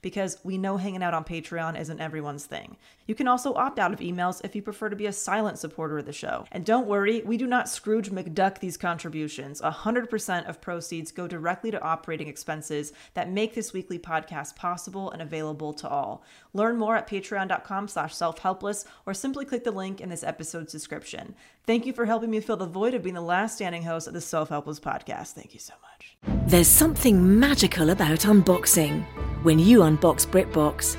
because we know hanging out on Patreon isn't everyone's thing. You can also opt out of emails if you prefer to be a silent supporter of the show. And don't worry, we do not Scrooge McDuck these contributions. 100% of proceeds go directly to operating expenses that make this weekly podcast possible and available to all. Learn more at patreon.com slash self-helpless or simply click the link in this episode's description. Thank you for helping me fill the void of being the last standing host of the Self-Helpless podcast. Thank you so much. There's something magical about unboxing. When you unbox BritBox,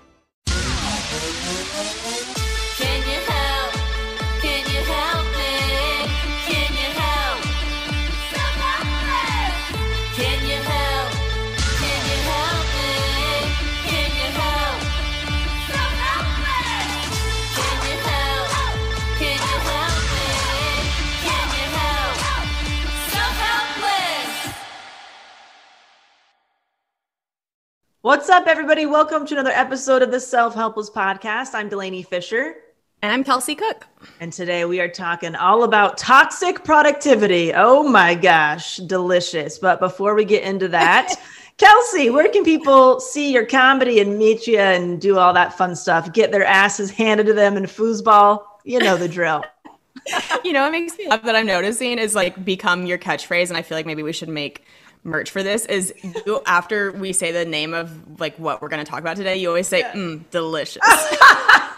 What's up, everybody? Welcome to another episode of the Self Helpless Podcast. I'm Delanie Fischer, And I'm Kelsey Cook. and today we are talking all about toxic productivity. Oh my gosh, delicious. But before we get into that, Kelsey, where can people see your comedy and meet you and do all that fun stuff? Get their asses handed to them in foosball? You know the drill. You know, what makes me laugh that I'm noticing is like become your catchphrase, and I feel like maybe we should make merch for this. Is you after we say the name of like what we're going to talk about today, you always say mm, delicious.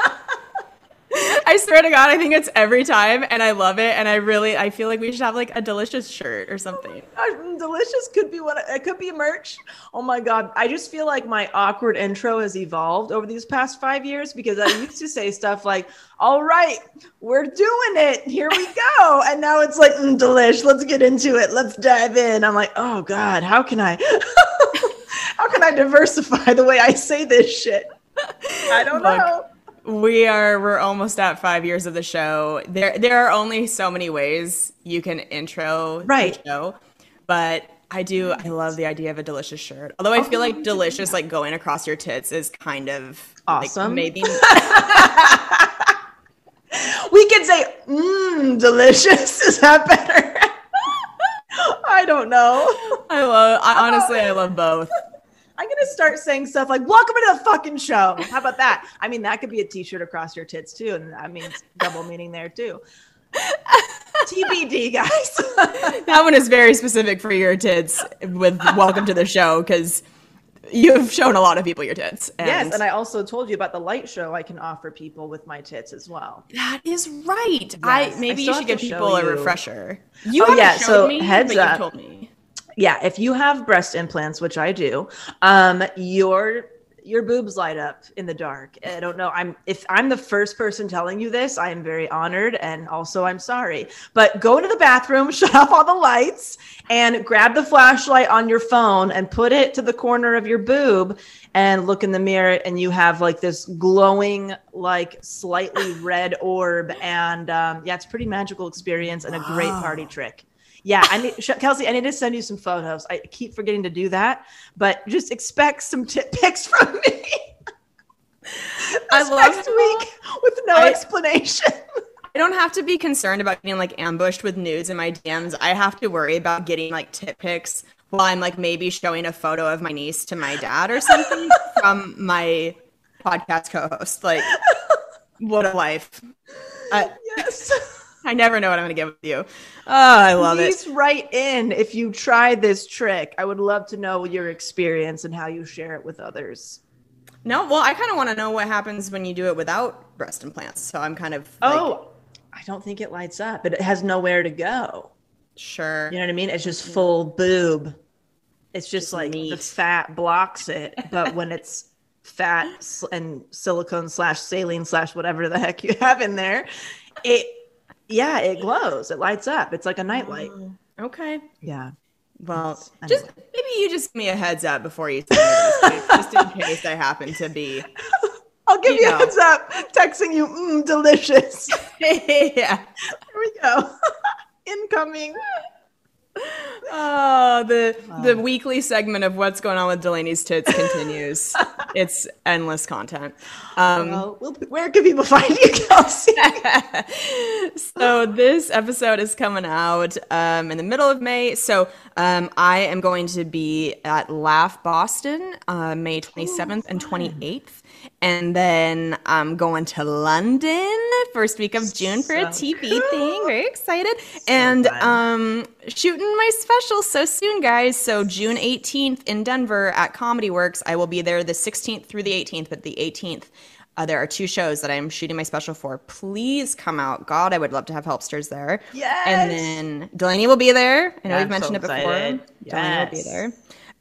I swear to God, I think it's every time, and I love it. And I really, I feel like we should have like a delicious shirt or something. Uh, delicious could be what it could be merch. Oh my god, I just feel like my awkward intro has evolved over these past five years because I used to say stuff like, "All right, we're doing it. Here we go," and now it's like, mm, "Delish, let's get into it. Let's dive in." I'm like, "Oh god, how can I, how can I diversify the way I say this shit?" I don't Look, know. We are we're almost at five years of the show. There there are only so many ways you can intro Right. the show, but I do I love the idea of a delicious shirt. Although I feel like delicious like going across your tits is kind of like, Awesome. maybe We could say, mmm, delicious. Is that better? I don't know. I love I honestly I love both. I'm gonna start saying stuff like "Welcome to the fucking show." How about that? I mean, that could be a T-shirt across your tits too, and that means double meaning there too. TBD, guys. That one is very specific for your tits with welcome to the show because you've shown a lot of people your tits. And yes, and I also told you about the light show I can offer people with my tits as well. that is right. I Yes, I maybe still you should give to show people a refresher. You Oh, haven't yeah, showed so me, heads but up. You've told me. Yeah, if you have breast implants, which I do, um, your your boobs light up in the dark. I don't know. I'm if I'm the first person telling you this, I am very honored and also I'm sorry. But go into the bathroom, shut off all the lights, and grab the flashlight on your phone and put it to the corner of your boob and look in the mirror and you have like this glowing like slightly red orb and um, yeah it's a pretty magical experience and a great party trick yeah, I need Kelsey. I need to send you some photos. I keep forgetting to do that, but just expect some tip pics from me. I love next week with no I- explanation. I don't have to be concerned about getting like ambushed with nudes in my DMs. I have to worry about getting like tit pics while I'm like maybe showing a photo of my niece to my dad or something from my podcast co-host. Like, what a life! I, yes. I never know what I'm gonna get with you. Oh, I love it. Please write in if you try this trick. I would love to know your experience and how you share it with others. No, well, I kind of want to know what happens when you do it without breast implants. So I'm kind of like, oh, I don't think it lights up. But it has nowhere to go. Sure. You know what I mean? It's just full boob. It's just, Just like the fat blocks it, but when it's fat and silicone slash saline slash whatever the heck you have in there, it yeah, it glows. It lights up. It's like a nightlight. Okay. Yeah. Well, It's- just maybe you just give me a heads up before you this, just in case I happen to be. I'll give You you a know. heads up. Texting you, mm, delicious. yeah. Here we go. Incoming. Oh, the the weekly segment of what's going on with Delanie's tits continues. it's endless content. Um, Well, we'll- where can people find you, Kelsey? so this episode is coming out um, in the middle of May. So um, I am going to be at Laugh Boston uh, May 27th and 28th. And then I'm going to London first week of June for a So TV thing. Very excited. and um, shooting my special so soon, guys. So June 18th in Denver at Comedy Works. I will be there the 16th through the 18th, but the 18th. Uh, there are two shows that I'm shooting my special for. Please come out. God, I would love to have helpsters there. Yes. And then Delanie will be there. I know Yeah, we've mentioned so it before. excited. Delanie will be there.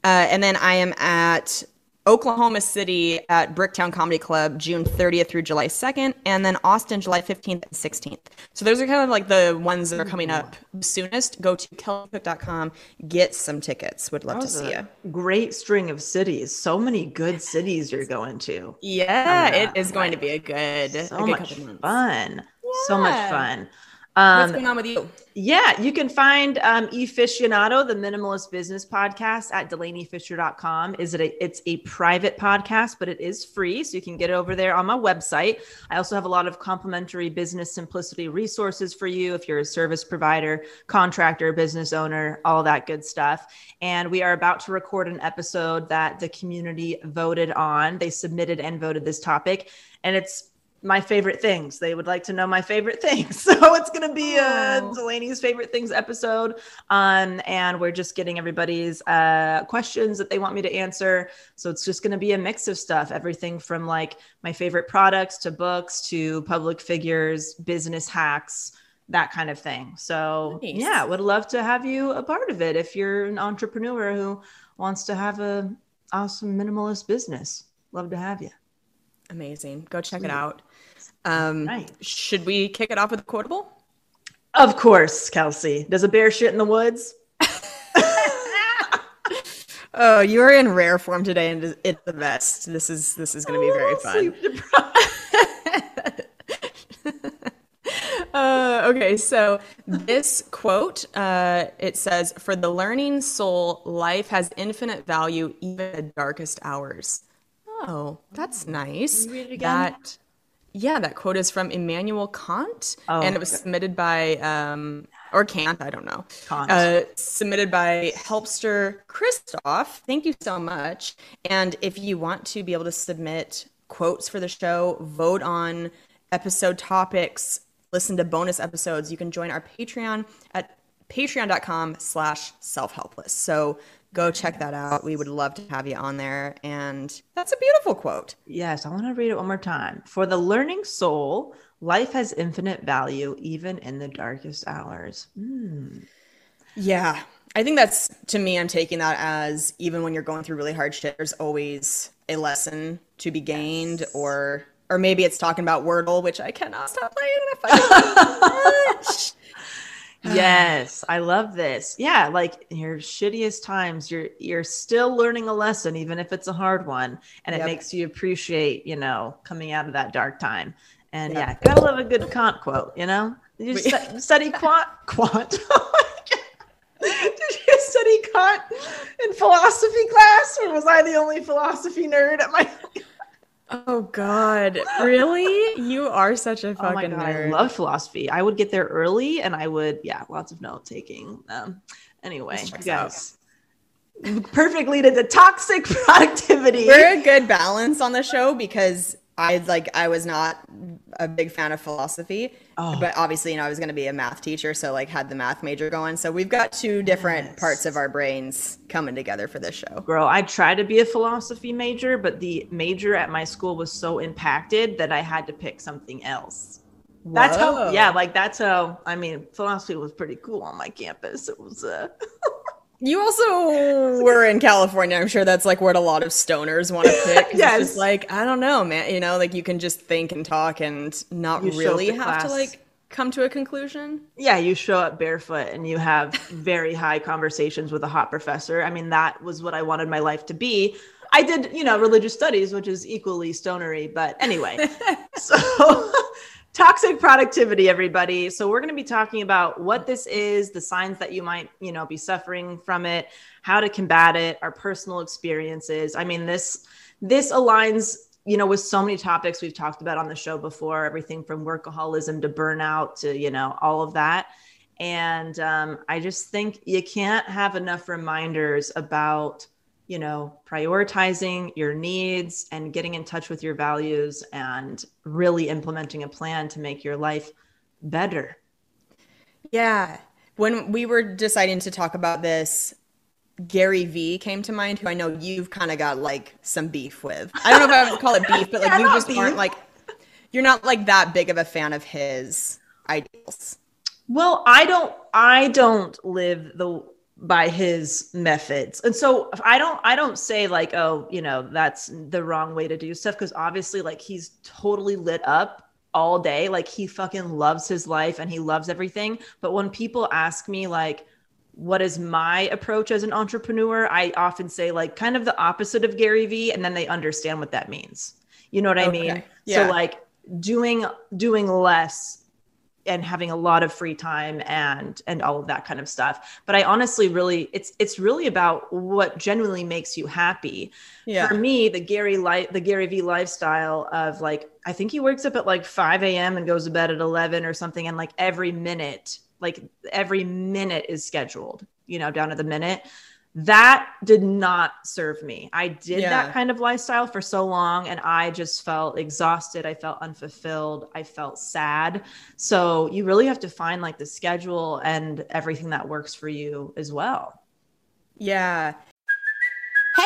Uh, and then I am at Oklahoma City at Bricktown Comedy Club June 30th through July 2nd, and then Austin July 15th and 16th. So those are kind of like the ones that are coming up soonest. Go to kelseycook.com, get some tickets. Would love to see you. Great string of cities. So many good cities you're going to. Yeah, it is going to be a good, So a good much fun. So much Yeah. Fun. What's Um, going on with you? yeah, you can find um, Efficionado, the minimalist business podcast, at delaniefischer.com. Is it a, it's a private podcast, but it is free, so you can get over there on my website. I also have a lot of complimentary business simplicity resources for you if you're a service provider, contractor, business owner, all that good stuff. And we are about to record an episode that the community voted on. They submitted and voted this topic, and it's my favorite things. They would like to know my favorite things. So it's going to be a Aw. Delanie's favorite things episode. Um, and we're just getting everybody's uh, questions that they want me to answer. So it's just going to be a mix of stuff, everything from like my favorite products to books to public figures, business hacks, that kind of thing. So Nice. yeah, would love to have you a part of it if you're an entrepreneur who wants to have a awesome minimalist business. Love to have you. Amazing. Go check it out. Um, Right. Should we kick it off with a quotable? Of course, Kelsey. Does a bear shit in the woods? Oh, you are in rare form today, and it's the best. This is this is going to be very Oh, fun. Uh, okay, so this quote uh, it says, "For the learning soul, life has infinite value, even the darkest hours." Oh, that's nice. it again? That, yeah, that quote is from Immanuel Kant, Oh, and it was submitted by um, or Kant, I don't know. Kant. Uh, submitted by Helpster Christoph. Thank you so much. And if you want to be able to submit quotes for the show, vote on episode topics, listen to bonus episodes, you can join our Patreon at patreon.com slash self-helpless. So go check that out. We would love to have you on there. And that's a beautiful quote. Yes, I want to read it one more time. For the learning soul, life has infinite value, even in the darkest hours. Mm. Yeah. I think that's to me, I'm taking that as even when you're going through really hard shit, there's always a lesson to be gained, or or maybe it's talking about Wordle, which I cannot stop playing. and I find it so much. Yes, I love this. Yeah, like in your shittiest times, you're you're still learning a lesson, even if it's a hard one, and it makes you appreciate, you know, coming out of that dark time. And Yep. yeah, gotta love a good Kant quote. You know, did you stu- study quant? Quant. Oh. Did you study Kant in philosophy class, or was I the only philosophy nerd at my? Oh God, really? You are such a Oh my fucking god, I love philosophy. I would get there early, and I would, yeah, lots of note taking. Um, anyway, This checks guys, perfect lead toxic productivity. We're a good balance on the show because I like I was not a big fan of philosophy, Oh. but obviously you know I was going to be a math teacher, so like had the math major going. So we've got two different Yes. parts of our brains coming together for this show. Girl, I tried to be a philosophy major, but the major at my school was so impacted that I had to pick something else. That's how, yeah, like that's how. I mean, philosophy was pretty cool on my campus. It was, uh, You also were in California. I'm sure that's like what a lot of stoners want to pick. Yes. Like, I don't know, man. You know, like you can just think and talk and not You really have to like come to a conclusion. yeah, you show up barefoot and you have very high conversations with a hot professor. I mean, that was what I wanted my life to be. I did, you know, religious studies, which is equally stonery, but anyway. so toxic productivity everybody. So we're going to be talking about what this is the signs that you might you know be suffering from it how to combat it our personal experiences. I mean this this aligns you know with so many topics we've talked about on the show before everything from workaholism to burnout to you know all of that. And um, i just think you can't have enough reminders about you know, prioritizing your needs and getting in touch with your values and really implementing a plan to make your life better. Yeah. When we were deciding to talk about this, Gary Vee came to mind, who I know you've kind of got like some beef with. I don't know if I would call it beef, but like Yeah, you just beef. aren't like, you're not like that big of a fan of his ideals. Well, I don't I don't live the by his methods. And so I don't I don't say like, oh, you know, that's the wrong way to do stuff because obviously like he's totally lit up all day. Like he fucking loves his life and he loves everything. But when people ask me like what is my approach as an entrepreneur, I often say like kind of the opposite of Gary Vee and then they understand what that means. You know what I mean? Yeah. So like doing doing less and having a lot of free time and and all of that kind of stuff. But i honestly really it's it's really about what genuinely makes you happy. Yeah. for me the gary life the gary v lifestyle of like i think he wakes up at like 5 a.m and goes to bed at 11 or something and like every minute like every minute is scheduled you know down to the minute that did not serve me. I did Yeah. that kind of lifestyle for so long and i just felt exhausted. I felt unfulfilled. I felt sad. So you really have to find like the schedule and everything that works for you as well. Yeah.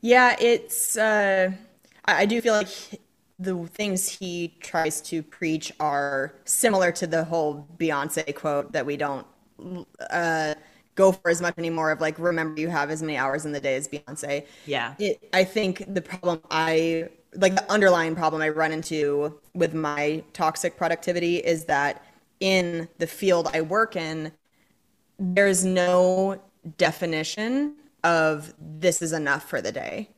Yeah, it's. Uh, I, I do feel like the things he tries to preach are similar to the whole Beyonce quote that we don't uh, go for as much anymore. Of like, remember you have as many hours in the day as Beyonce. Yeah. It, I think the problem I like the underlying problem I run into with my toxic productivity is that in the field I work in, there's no definition of this is enough for the day.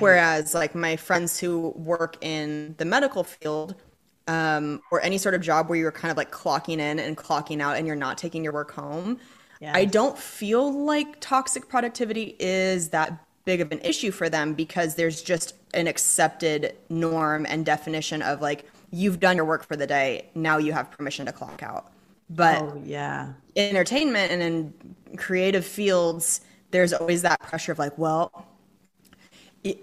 Whereas, like my friends who work in the medical field um, or any sort of job where you're kind of like clocking in and clocking out and you're not taking your work home, I don't feel like toxic productivity is that big of an issue for them because there's just an accepted norm and definition of like, you've done your work for the day, now you have permission to clock out. But oh yeah in entertainment and in creative fields there's always that pressure of like well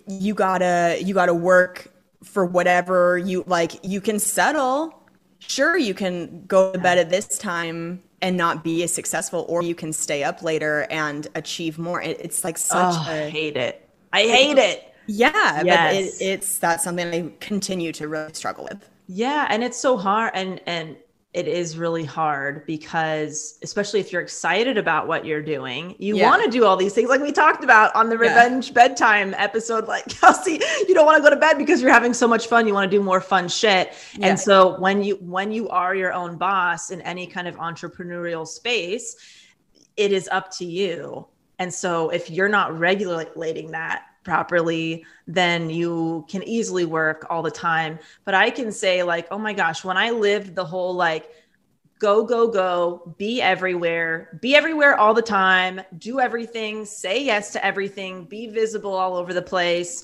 you gotta you gotta work for whatever you like you can settle. Sure you can go to bed at this time and not be as successful or you can stay up later and achieve more. It- it's like such oh, i a hate it. I hate it. Yeah but it, it's that's something i continue to really struggle with. Yeah, and it's so hard and and it is really hard because especially if you're excited about what you're doing you Yeah. want to do all these things like we talked about on the Yeah. revenge bedtime episode like kelsey you don't want to go to bed because you're having so much fun you want to do more fun shit Yeah. and so when you when you are your own boss in any kind of entrepreneurial space it is up to you and so if you're not regulating that properly then you can easily work all the time. But i can say like oh my gosh when i lived the whole like go go go be everywhere be everywhere all the time do everything say yes to everything be visible all over the place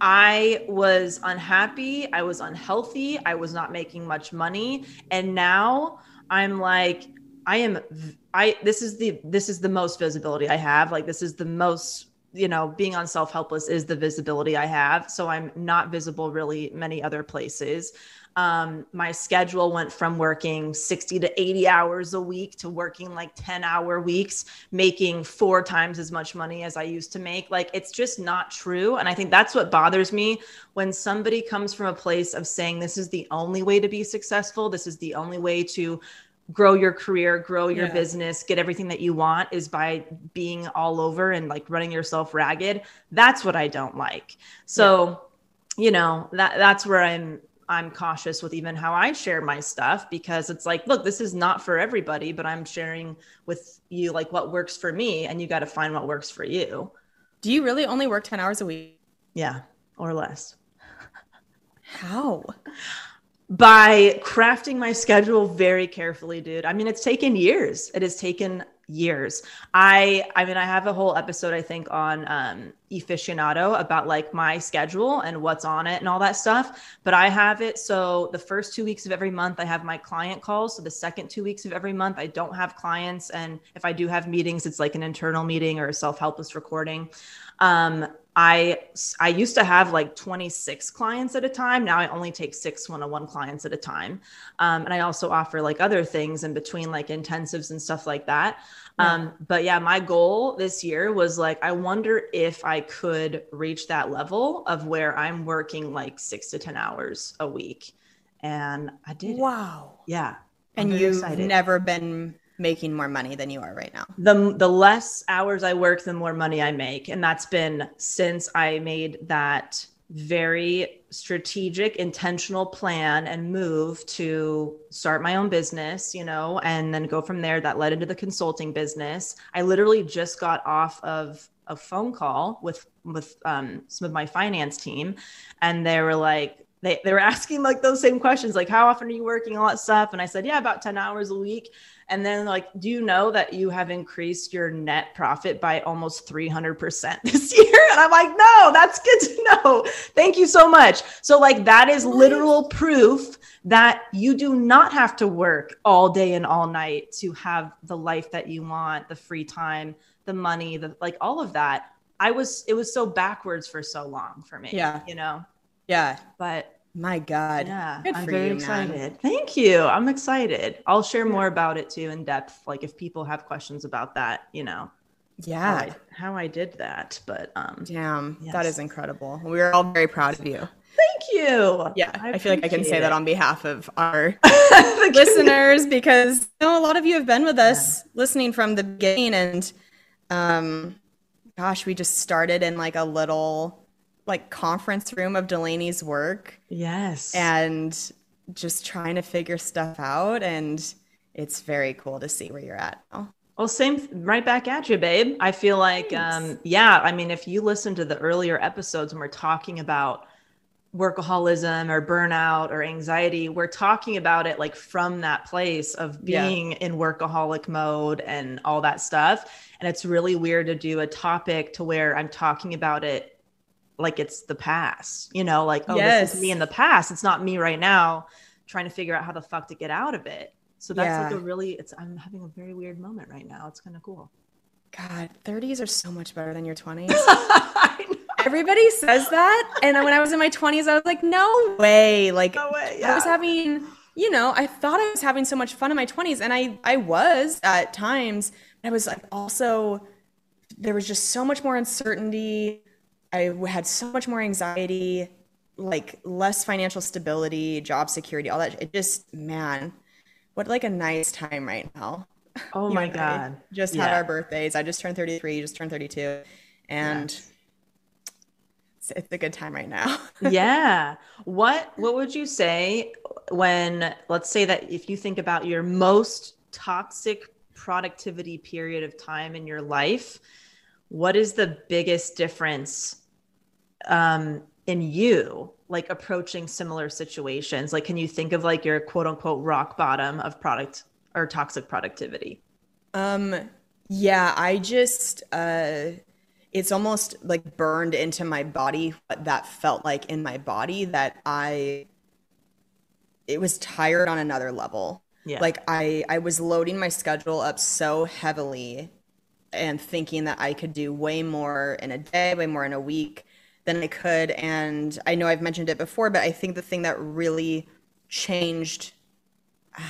i was unhappy i was unhealthy i was not making much money. And now i'm like i am I, this is the this is the most visibility i have. Like this is the most you know being on self helpless is the visibility i have. So i'm not visible really many other places. Um, my schedule went from working 60 to 80 hours a week to working like 10 hour weeks making four times as much money as i used to make. Like it's just not true. And i think that's what bothers me. When somebody comes from a place of saying this is the only way to be successful. This is the only way to grow your career grow your Yeah. business get everything that you want is by being all over and like running yourself ragged that's what i don't like so you know that that's where i'm i'm cautious with even how i share my stuff because it's like look this is not for everybody but i'm sharing with you like what works for me and you got to find what works for you Do you really only work 10 hours a week? yeah or less How? By crafting my schedule very carefully dude. I mean it's taken years. It has taken years. I i mean i have a whole episode i think on um efficionado about like my schedule and what's on it and all that stuff but i have it. So the first two weeks of every month i have my client calls. So the second two weeks of every month i don't have clients. And if i do have meetings it's like an internal meeting or a self-helpless recording. Um I I used to have like 26 clients at a time. Now I only take six one-on-one clients at a time. Um, and I also offer like other things in between, like intensives and stuff like that. Um, but yeah, my goal this year was like, I wonder if I could reach that level of where I'm working like six to 10 hours a week. And I did. it. Wow. Yeah. I'm And you've excited. never been making more money than you are right now. the the less hours I work, the more money I make, and that's been since I made that very strategic, intentional plan and move to start my own business, you know, and then go from there. That led into the consulting business. I literally just got off of a phone call with with um, some of my finance team, and they were like. They, they were asking like those same questions like how often are you working all that stuff and i said yeah about 10 hours a week and then like, do you know that you have increased your net profit by almost 300% this year? And I'm like, no, that's good to know. Thank you so much. So like that is literal proof that you do not have to work all day and all night to have the life that you want, the free time, the money, the like all of that. I was it was so backwards for so long for me. Yeah. You know. Yeah. But My God. yeah, Good I'm for very you, man. excited. Thank you. I'm excited. I'll share more about it too in depth. Like if people have questions about that, you know, how Yeah. I, how I did that. But um, Damn. Yes. That is incredible. We're all very proud of you. thank you. Yeah. I, feel like I can say appreciate that on behalf of our listeners because you know, a lot of you have been with us listening from the beginning and um gosh we just started in like a little like conference room of delanie's work Yes. and just trying to figure stuff out and it's very cool to see where you're at now. Well, same right back at you, babe. I feel like, um, yeah, I mean, if you listen to the earlier episodes when we're talking about workaholism or burnout or anxiety, we're talking about it like from that place of Yeah. being in workaholic mode and all that stuff. And it's really weird to do a topic to where I'm talking about it like it's the past, you know, like, oh, this is me in the past. It's not me right now trying to figure out how the fuck to get out of it. So that's like a really, it's, I'm having a very weird moment right now. It's kind of cool. God, 30s are so much better than your 20s. Everybody says that. And when I was in my 20s, I was like, no way. Like, No way, I was having, you know, I thought I was having so much fun in my 20s. And I, I was at times. But I was like, also, there was just so much more uncertainty. I had so much more anxiety, like less financial stability, job security, all that. It just, man, what like a nice time right now. Oh You my god. Just had our birthdays. I just turned 33, you just turned 32. And it's, it's a good time right now. yeah. What what would you say when let's say that if you think about your most toxic productivity period of time in your life, what is the biggest difference um in you like approaching similar situations? Like can you think of like your quote unquote rock bottom of product or toxic productivity? Um, yeah, I just uh it's almost like burned into my body what that felt like in my body that I it was tired on another level. Yeah. Like I I was loading my schedule up so heavily and thinking that I could do way more in a day, way more in a week than I could. And I know I've mentioned it before, but I think the thing that really changed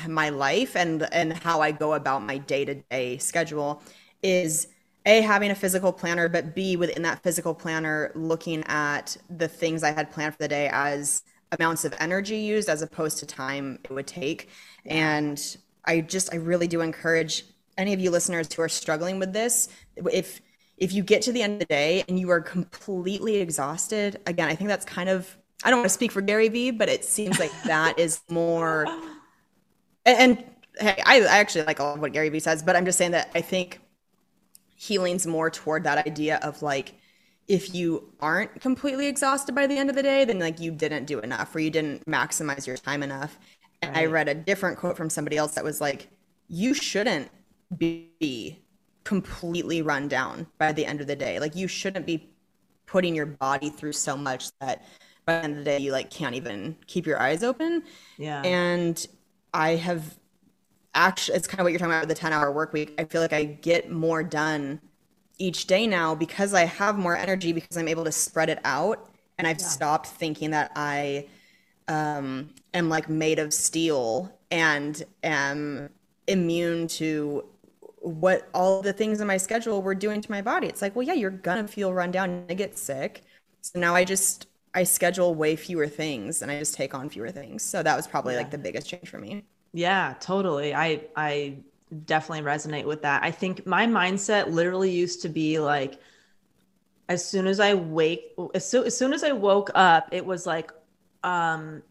my life and and how I go about my day-to-day schedule is a having a physical planner but b within that physical planner looking at the things I had planned for the day as amounts of energy used as opposed to time it would take. And I just I really do encourage any of you listeners who are struggling with this if if you get to the end of the day and you are completely exhausted again I think that's kind of I don't want to speak for Gary Vee but it seems like that is more and, and hey, I, I actually like all of what Gary Vee says, but I'm just saying that I think he leans more toward that idea of like, if you aren't completely exhausted by the end of the day, then like you didn't do enough or you didn't maximize your time enough. And I read a different quote from somebody else that was like, you shouldn't be completely run down by the end of the day. Like you shouldn't be putting your body through so much that by the end of the day you like can't even keep your eyes open. Yeah. And I have actually, it's kind of what you're talking about with the 10 hour work week. I feel like I get more done each day now because I have more energy because I'm able to spread it out. And I've stopped thinking that I um, am like made of steel and am immune to what all the things in my schedule were doing to my body. It's like, well, yeah, you're gonna feel run down and get sick. So now I just I schedule way fewer things and I just take on fewer things. So that was probably like the biggest change for me. Yeah, totally. I I definitely resonate with that. I think my mindset literally used to be like as soon as I wake as soon, as soon as I woke up, it was like um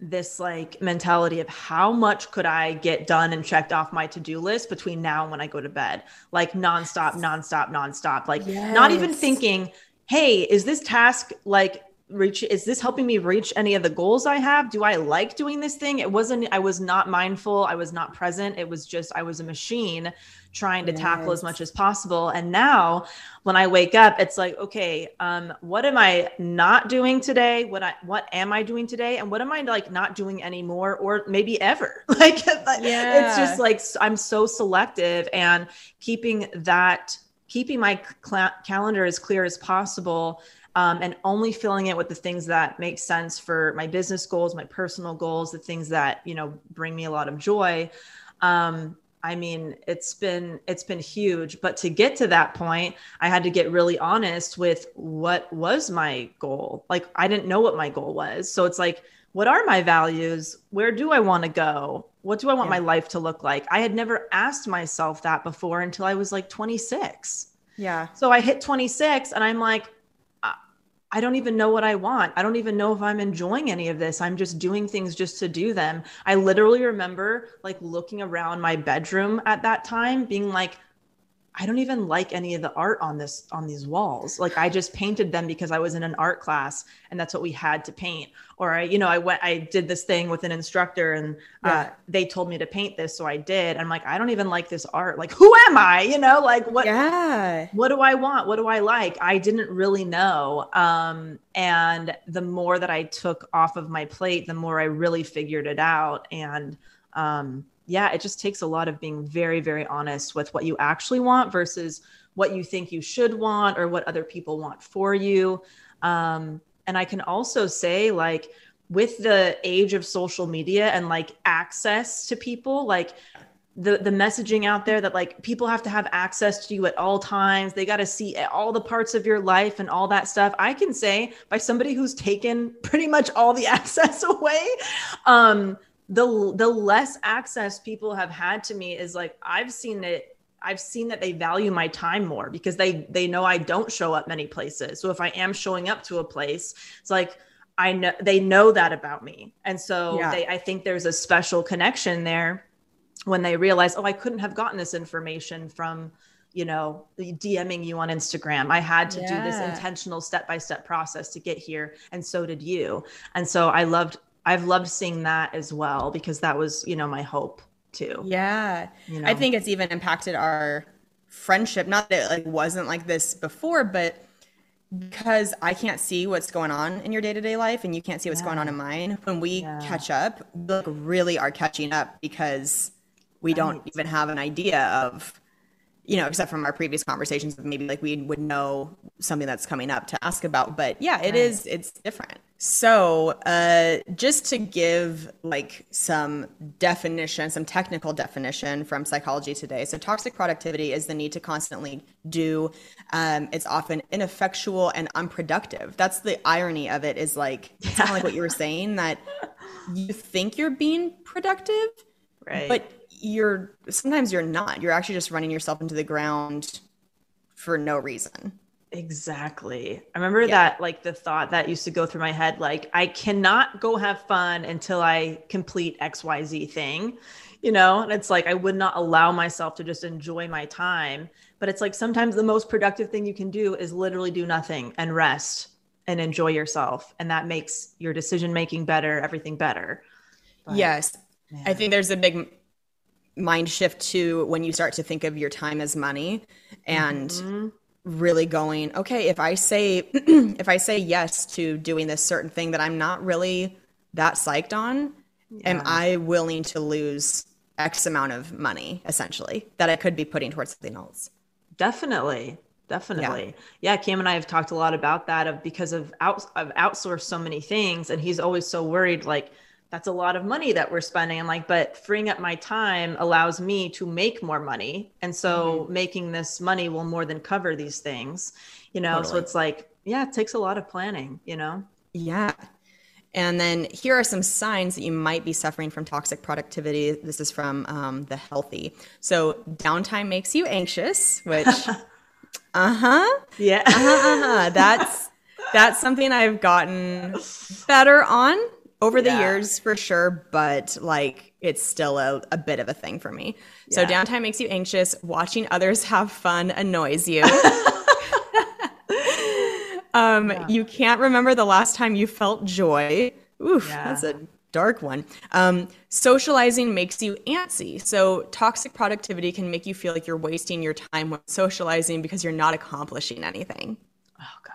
this like mentality of how much could I get done and checked off my to-do list between now and when I go to bed. Like nonstop, nonstop, nonstop. Like not even thinking, hey, is this task like reach is this helping me reach any of the goals I have? Do I like doing this thing? It wasn't I was not mindful, I was not present. It was just I was a machine trying to tackle as much as possible. And now when I wake up, it's like, okay, um, what am I not doing today? What I what am I doing today? And what am I like not doing anymore or maybe ever? Like it's just like I'm so selective and keeping that keeping my cl- calendar as clear as possible um, and only filling it with the things that make sense for my business goals my personal goals the things that you know bring me a lot of joy um, i mean it's been it's been huge but to get to that point i had to get really honest with what was my goal. Like i didn't know what my goal was. So it's like what are my values? Where do i want to go? What do i want my life to look like? I had never asked myself that before until i was like 26 Yeah. so I hit 26 and I'm like, I don't even know what I want. I don't even know if I'm enjoying any of this. I'm just doing things just to do them. I literally remember like looking around my bedroom at that time, being like, I don't even like any of the art on this on these walls. Like I just painted them because I was in an art class and that's what we had to paint. Or I, you know, I went I did this thing with an instructor and uh, they told me to paint this, so I did. I'm like, I don't even like this art. Like, who am I? You know, like what Yeah. what do I want? What do I like? I didn't really know. Um, and the more that I took off of my plate, the more I really figured it out. And um, yeah, it just takes a lot of being very, very honest with what you actually want versus what you think you should want or what other people want for you. Um, and I can also say, like, with the age of social media and like access to people, like the the messaging out there that like people have to have access to you at all times they got to see all the parts of your life and all that stuff i can say by somebody who's taken pretty much all the access away um the the less access people have had to me is like I've seen it I've seen that they value my time more because they they know I don't show up many places. So if I am showing up to a place, it's like I know they know that about me. And so Yeah. they I think there's a special connection there when they realize, oh, I couldn't have gotten this information from, you know, DMing you on Instagram. I had to do this intentional step-by-step process to get here. And so did you. And so I loved I've loved seeing that as well because that was, you know, my hope too. Yeah. You I think it's even impacted our friendship. Not that it like wasn't like this before, but because I can't see what's going on in your day-to-day life and you can't see what's going on in mine, when we Yeah. catch up, we like really are catching up because we don't Right. even have an idea of you know, except from our previous conversations, maybe like we would know something that's coming up to ask about. But yeah, it is, it's different. So, uh, just to give like some definition, some technical definition from Psychology Today. So, toxic productivity is the need to constantly do. Um, it's often ineffectual and unproductive. That's the irony of it. Is like it's kind of like what you were saying that you think you're being productive, Right. but you're sometimes you're not. You're actually just running yourself into the ground for no reason. Exactly. I remember that, like the thought that used to go through my head, like, I cannot go have fun until I complete XYZ thing, you know? And it's like, I would not allow myself to just enjoy my time. But it's like sometimes the most productive thing you can do is literally do nothing and rest and enjoy yourself. And that makes your decision making better, everything better. But, yes. I think there's a big mind shift to when you start to think of your time as money and Mhm. Really going, okay, if I say if I say yes to doing this certain thing that I'm not really that psyched on, am I willing to lose X amount of money essentially that I could be putting towards something else? Definitely. Definitely. Yeah. Cam and I have talked a lot about that of because of out I've outsourced so many things and he's always so worried like that's a lot of money that we're spending. I'm like, but freeing up my time allows me to make more money. And so making this money will more than cover these things, you know? So it's like, yeah, it takes a lot of planning, you know? Yeah. And then here are some signs that you might be suffering from toxic productivity. This is from um, The Healthy. So, downtime makes you anxious, which, uh huh, Yeah. uh huh, that's that's something I've gotten better on over the Yeah. years for sure, but like it's still a, a bit of a thing for me. So, downtime makes you anxious. Watching others have fun annoys you. Um, you can't remember the last time you felt joy. Oof, Yeah. that's a dark one. Um, socializing makes you antsy. So toxic productivity can make you feel like you're wasting your time when socializing because you're not accomplishing anything. oh God.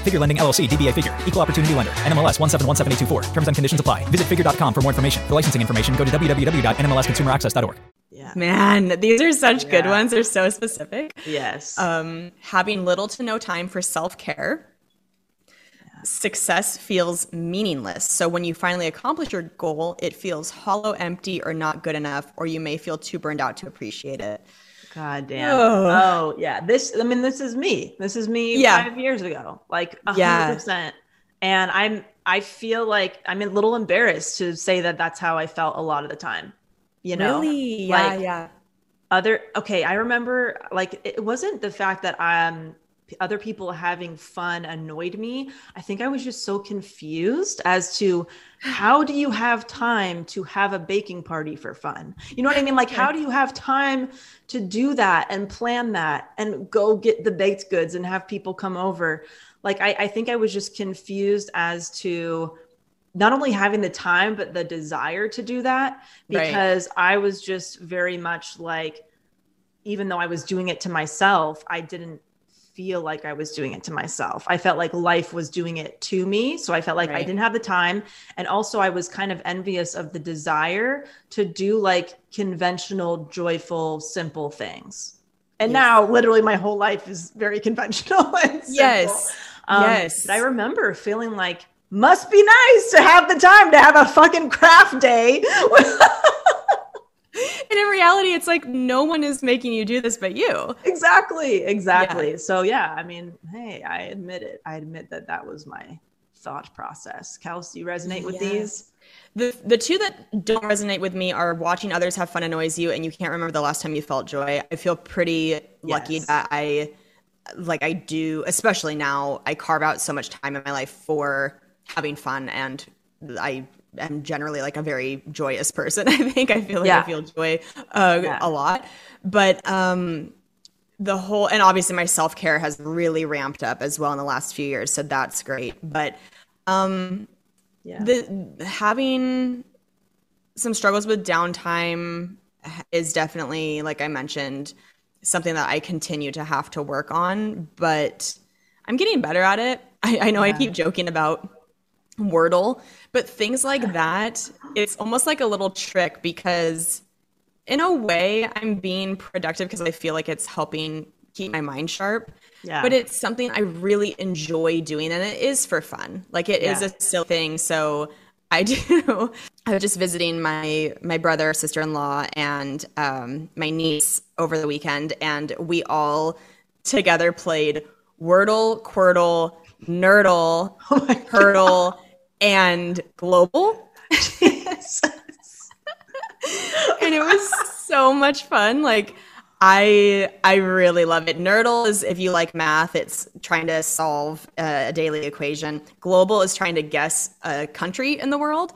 Figure Lending LLC, DBA Figure, Equal Opportunity Lender, NMLS 1717824. Terms and conditions apply. Visit figure.com for more information. For licensing information, go to www.nmlsconsumeraccess.org. Yeah. Man, these are such good ones. They're so specific. Yes. Um, having little to no time for self care. Success feels meaningless. So when you finally accomplish your goal, it feels hollow, empty, or not good enough, or you may feel too burned out to appreciate it. God damn. Ugh. Oh yeah. This I mean, this is me. This is me Yeah. five years ago. Like a hundred percent. And I'm I feel like I'm a little embarrassed to say that that's how I felt a lot of the time. You know? really? Yeah, like, yeah. Other okay, I remember like it wasn't the fact that um other people having fun annoyed me. I think I was just so confused as to how do you have time to have a baking party for fun? You know what I mean? Like, how do you have time to do that and plan that and go get the baked goods and have people come over? Like, I, I think I was just confused as to not only having the time, but the desire to do that Right. because I was just very much like, even though I was doing it to myself, I didn't feel like I was doing it to myself. I felt like life was doing it to me. So I felt like I didn't have the time. And also, I was kind of envious of the desire to do like conventional, joyful, simple things. And now, literally, my whole life is very conventional. And simple. Yes. Um, Yes. But I remember feeling like, must be nice to have the time to have a fucking craft day. And in reality, it's like no one is making you do this but you. exactly. Exactly. So, yeah, I mean, hey, I admit it. I admit that that was my thought process. Kelsey, you resonate with Yeah. these? The the two that don't resonate with me are watching others have fun annoys you and you can't remember the last time you felt joy. I feel pretty lucky Yes. that I like I do, especially now, I carve out so much time in my life for having fun and I am generally like a very joyous person. I think I feel like Yeah. I feel joy uh, Yeah. a lot. But um the whole and obviously my self-care has really ramped up as well in the last few years, so that's great. But um Yeah. the having some struggles with downtime is definitely like i mentioned something that i continue to have to work on but i'm getting better at it i, I know i keep joking about wordle but things like that it's almost like a little trick because in a way i'm being productive because i feel like it's helping keep my mind sharp Yeah. but it's something I really enjoy doing, and it is for fun. Like it is Yeah. a silly thing. So I do. I was just visiting my my brother, sister in law, and um, my niece over the weekend, and we all together played Wordle, Quordle, Nerdle, oh Heardle, and Globle. and it was so much fun. Like I I really love it. Nerdle is if you like math, it's trying to solve a, a daily equation. Globle is trying to guess a country in the world.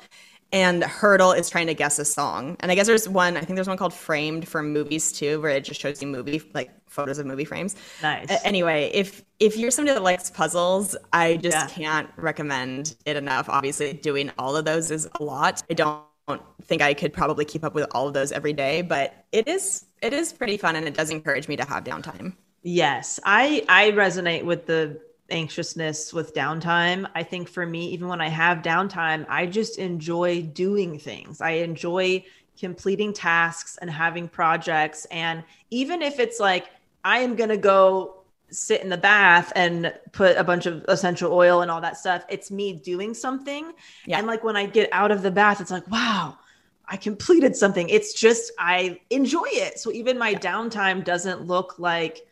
And Heardle is trying to guess a song. And I guess there's one, I think there's one called Framed for movies too, where it just shows you movie like photos of movie frames. Nice. A- anyway, if if you're somebody that likes puzzles, I just Yeah. can't recommend it enough. Obviously, doing all of those is a lot. I don't think I could probably keep up with all of those every day, but it is it is pretty fun and it does encourage me to have downtime. Yes, I I resonate with the anxiousness with downtime. I think for me, even when I have downtime, I just enjoy doing things. I enjoy completing tasks and having projects. And even if it's like I am gonna go sit in the bath and put a bunch of essential oil and all that stuff, it's me doing something. Yeah. And like when I get out of the bath, it's like, wow, I completed something. It's just I enjoy it. So even my downtime doesn't look like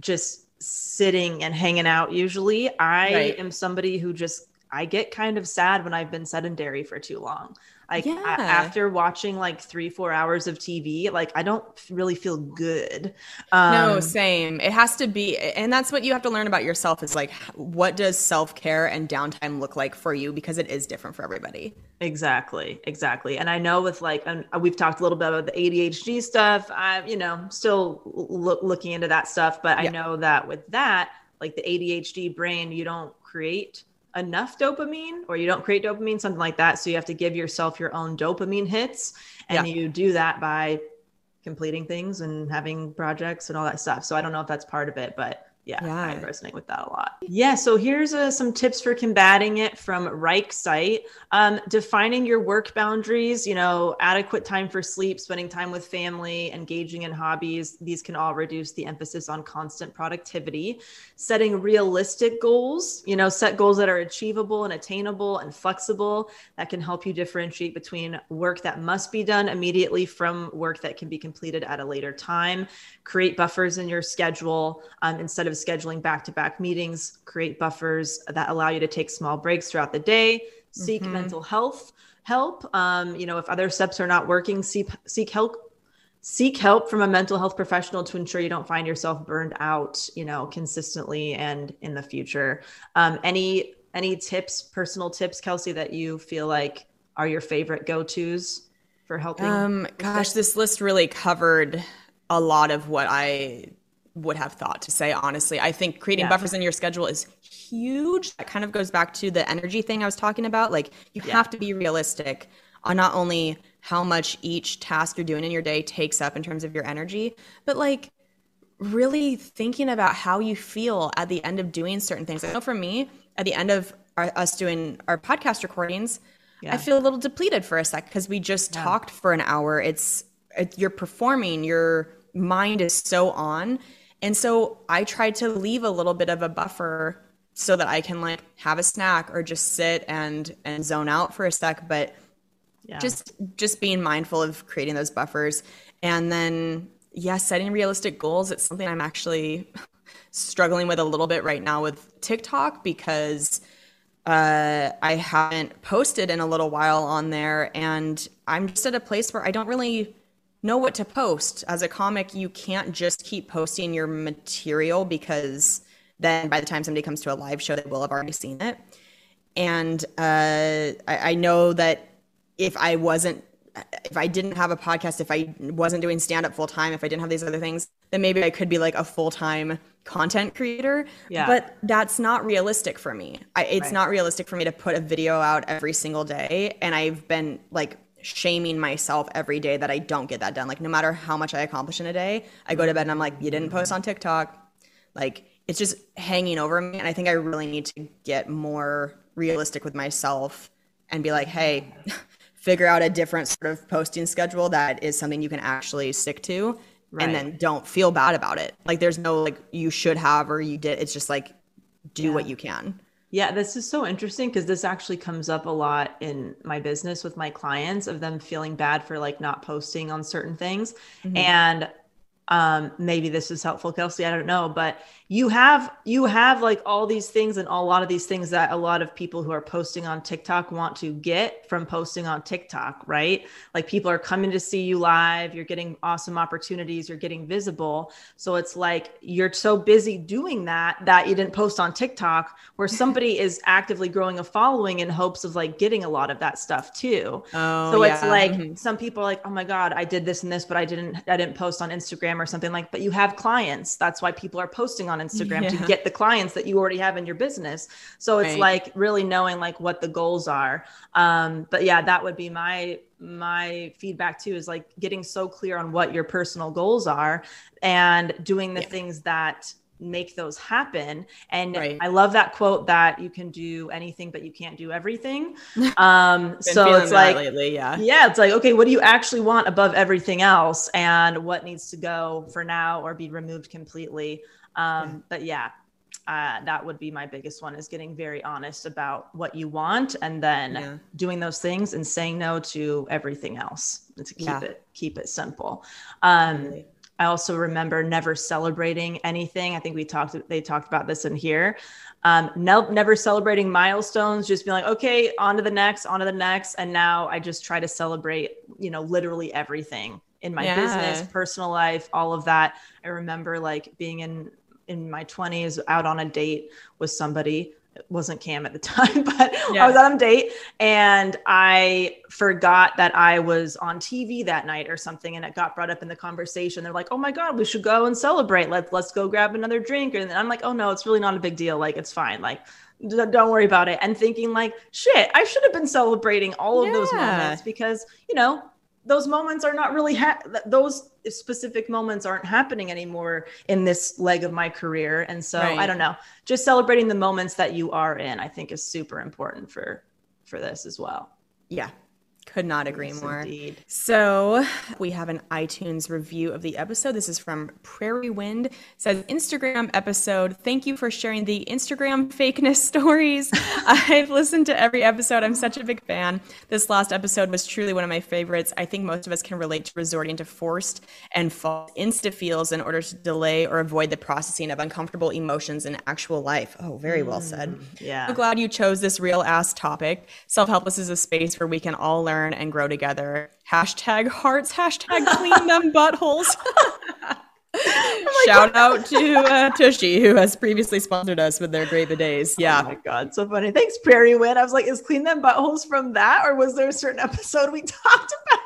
just sitting and hanging out usually. I Right. am somebody who just I get kind of sad when I've been sedentary for too long. Like Yeah. after watching like 3-4 hours of TV, like I don't really feel good. Um no, same. It has to be, and that's what you have to learn about yourself is like, what does self care and downtime look like for you? Because it is different for everybody. Exactly, exactly. And I know with like, and we've talked a little bit about the ADHD stuff. I'm, you know, still loo- looking into that stuff, but I Yeah. know that with that, like the ADHD brain, you don't create enough dopamine or you don't create dopamine, something like that. So you have to give yourself your own dopamine hits. And Yeah. you do that by completing things and having projects and all that stuff. So I don't know if that's part of it, but yeah, I resonate with that a lot. Yeah, so here's uh, some tips for combating it from Reich site. Um, defining your work boundaries, you know, adequate time for sleep, spending time with family, engaging in hobbies. These can all reduce the emphasis on constant productivity. Setting realistic goals, you know, set goals that are achievable and attainable and flexible. That can help you differentiate between work that must be done immediately from work that can be completed at a later time. Create buffers in your schedule um, instead of scheduling back to back meetings. Create buffers that allow you to take small breaks throughout the day. Seek Mhm. mental health help. Um, you know, if other steps are not working, seek, seek help seek help from a mental health professional to ensure you don't find yourself burned out you know consistently and in the future um, any any tips personal tips kelsey that you feel like are your favorite go-to's for helping Um, gosh, this list really covered a lot of what I would have thought to say, honestly. I think creating Yeah. buffers in your schedule is huge. That kind of goes back to the energy thing I was talking about. Like, you Yeah. have to be realistic. on not only how much each task you're doing in your day takes up in terms of your energy, but like really thinking about how you feel at the end of doing certain things. I know for me, at the end of our, us doing our podcast recordings, Yeah. I feel a little depleted for a sec because we just talked for an hour. It's it, you're performing, your mind is so on, and so I try to leave a little bit of a buffer so that I can like have a snack or just sit and and zone out for a sec. But Yeah. just just being mindful of creating those buffers and then yeah setting realistic goals it's something i'm actually struggling with a little bit right now with tiktok because uh, i haven't posted in a little while on there and i'm just at a place where i don't really know what to post as a comic you can't just keep posting your material because then by the time somebody comes to a live show they will have already seen it and uh, I, I know that if I wasn't, if I didn't have a podcast, if I wasn't doing stand up full time, if I didn't have these other things, then maybe I could be like a full time content creator. Yeah. But that's not realistic for me. I, it's Right. not realistic for me to put a video out every single day. And I've been like shaming myself every day that I don't get that done. Like, no matter how much I accomplish in a day, I go to bed and I'm like, you didn't post on TikTok. Like, it's just hanging over me. And I think I really need to get more realistic with myself and be like, hey, figure out a different sort of posting schedule that is something you can actually stick to. Right. And then don't feel bad about it. Like, there's no like, you should have or you did. It's just like, do what you can. Yeah, this is so interesting because this actually comes up a lot in my business with my clients of them feeling bad for like not posting on certain things. Mhm. And um maybe this is helpful Kelsey, I don't know, but you have you have like all these things and a lot of these things that a lot of people who are posting on TikTok want to get from posting on TikTok, right? Like people are coming to see you live, you're getting awesome opportunities, you're getting visible. So it's like you're so busy doing that that you didn't post on TikTok where somebody is actively growing a following in hopes of like getting a lot of that stuff too. Oh, so it's yeah. like Mhm. some people are like, "Oh my god, I did this and this, but I didn't I didn't post on Instagram or something like." But you have clients. That's why people are posting on Instagram to get the clients that you already have in your business. So it's Right. like really knowing like what the goals are. Um but yeah, that would be my my feedback too is like getting so clear on what your personal goals are and doing the things that make those happen and Right. i love that quote that you can do anything but you can't do everything um so it's like lately, yeah. yeah it's like okay what do you actually want above everything else and what needs to go for now or be removed completely um but yeah uh, that would be my biggest one is getting very honest about what you want and then Yeah. doing those things and saying no to everything else to keep Yeah. it keep it simple um I also remember never celebrating anything. I think we talked, they talked about this in here. Um, no, never celebrating milestones, just being like, okay, on to the next, on to the next. And now I just try to celebrate, you know, literally everything in my Yeah. business, personal life, all of that. I remember like being in, in my 20s out on a date with somebody it wasn't Cam at the time, but I was on a date and I forgot that I was on TV that night or something, and it got brought up in the conversation. They're like, "Oh my god, we should go and celebrate. Let's let's go grab another drink." And I'm like, "Oh no, it's really not a big deal. Like it's fine. Like don't worry about it." And thinking like, "Shit, I should have been celebrating all of those moments because you know." Those moments are not really ha- those specific moments aren't happening anymore in this leg of my career, and so I don't know. Just celebrating the moments that you are in, I think, is super important for for this as well. Yeah. Could not agree Yes, more. indeed. So we have an iTunes review of the episode. This is from Prairie Wind. It says Instagram episode. Thank you for sharing the Instagram fakeness stories. I've listened to every episode. I'm such a big fan. This last episode was truly one of my favorites. I think most of us can relate to resorting to forced and false insta feels in order to delay or avoid the processing of uncomfortable emotions in actual life. Oh, very well said. Mm, yeah. So glad you chose this real ass topic. Self helpless is a space where we can all learn and grow together. Hashtag hearts, hashtag clean them buttholes. Shout out to uh, Tushy, who has previously sponsored us with their great bidets. Yeah. Oh my god, so funny. Thanks, Prairie Wind. I was like, is clean them buttholes from that, or was there a certain episode we talked about?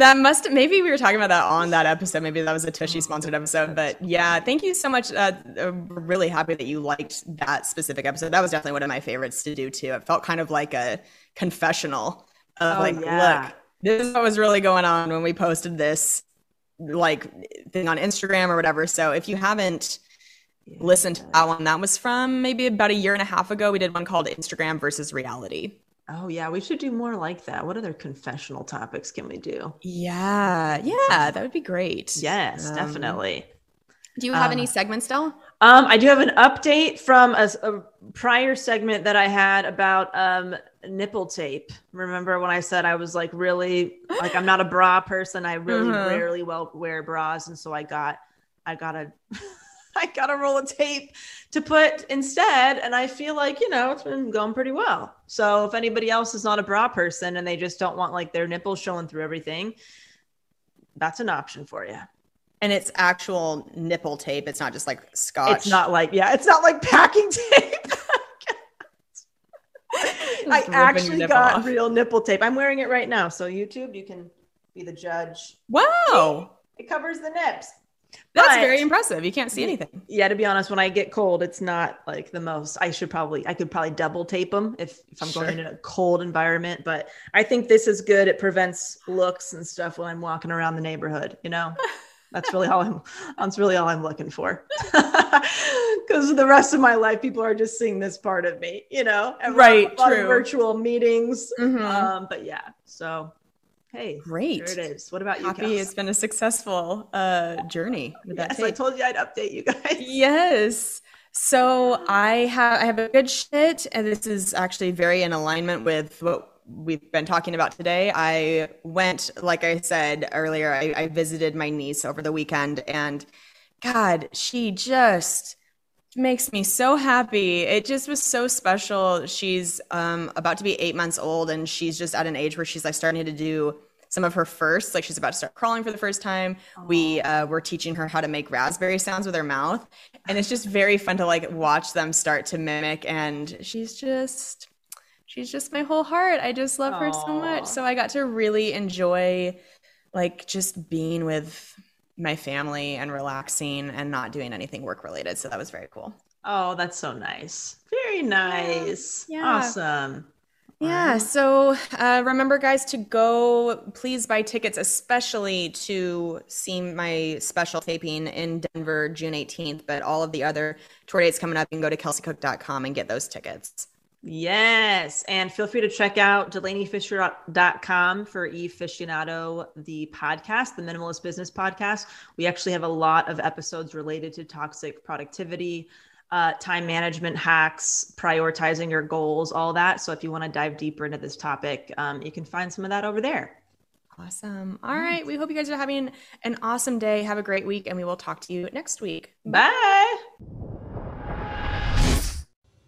That must maybe we were talking about that on that episode. Maybe that was a Tushy sponsored episode. But yeah, thank you so much. Uh, uh, really happy that you liked that specific episode. That was definitely one of my favorites to do too. It felt kind of like a confessional of Oh, like, yeah. look, this is what was really going on when we posted this like thing on Instagram or whatever. So if you haven't listened to that one, that was from maybe about a year and a half ago. We did one called Instagram versus reality. Oh yeah, we should do more like that. What other confessional topics can we do? Yeah, yeah, that would be great. Yes, Um, definitely. Do you have Um, any segments, Del? Um, I do have an update from a prior segment that I had about um, nipple tape. Remember when I said I was like really like I'm not a bra person. I really Mhm. rarely well wear bras, and so I got I got a I got a roll of tape to put instead, and I feel like you know it's been going pretty well. So if anybody else is not a bra person and they just don't want like their nipples showing through everything, that's an option for you. And it's actual nipple tape. It's not just like scotch. It's not like yeah, it's not like packing tape. I actually got off. real nipple tape. I'm wearing it right now. So YouTube, you can be the judge. Wow. It covers the nips. That's But- very impressive. You can't see anything. Yeah, to be honest, when I get cold, it's not like the most. I should probably, I could probably double tape them if, if I'm going in a cold environment. But I think this is good. It prevents looks and stuff when I'm walking around the neighborhood. You know, that's really all I'm. That's really all I'm looking for. Because the rest of my life, people are just seeing this part of me. You know, And Right, a lot of true. virtual meetings. Mhm. Um, but yeah, so hey, Great. There it is. What about you? Happy Kels? it's been a successful uh journey with that Yes, I told you I'd update you guys. Yes. So I have I have a good shit, and this is actually very in alignment with what we've been talking about today. I went, like I said earlier, I, I visited my niece over the weekend, and God, she just makes me so happy. It just was so special. She's um, about to be eight months old, and she's just at an age where she's like starting to do some of her firsts. Like she's about to start crawling for the first time. We uh, were teaching her how to make raspberry sounds with her mouth, and it's just very fun to like watch them start to mimic. And she's just, she's just my whole heart. I just love her so much. So I got to really enjoy, like, just being with my family and relaxing and not doing anything work related. So that was very cool. Oh, that's so nice. Very nice. Yeah. Awesome. Yeah. So uh, remember, guys, to go. Please buy tickets, especially to see my special taping in Denver, June 18th. But all of the other tour dates coming up, you can go to kelseycook.com and get those tickets. Yes. And feel free to check out DelanieFischer.com for E the podcast, the Minimalist Business Podcast. We actually have a lot of episodes related to toxic productivity, uh, time management hacks, prioritizing your goals, all that. So if you want to dive deeper into this topic, um, you can find some of that over there. Awesome. All right. We hope you guys are having an awesome day. Have a great week, and we will talk to you next week. Bye.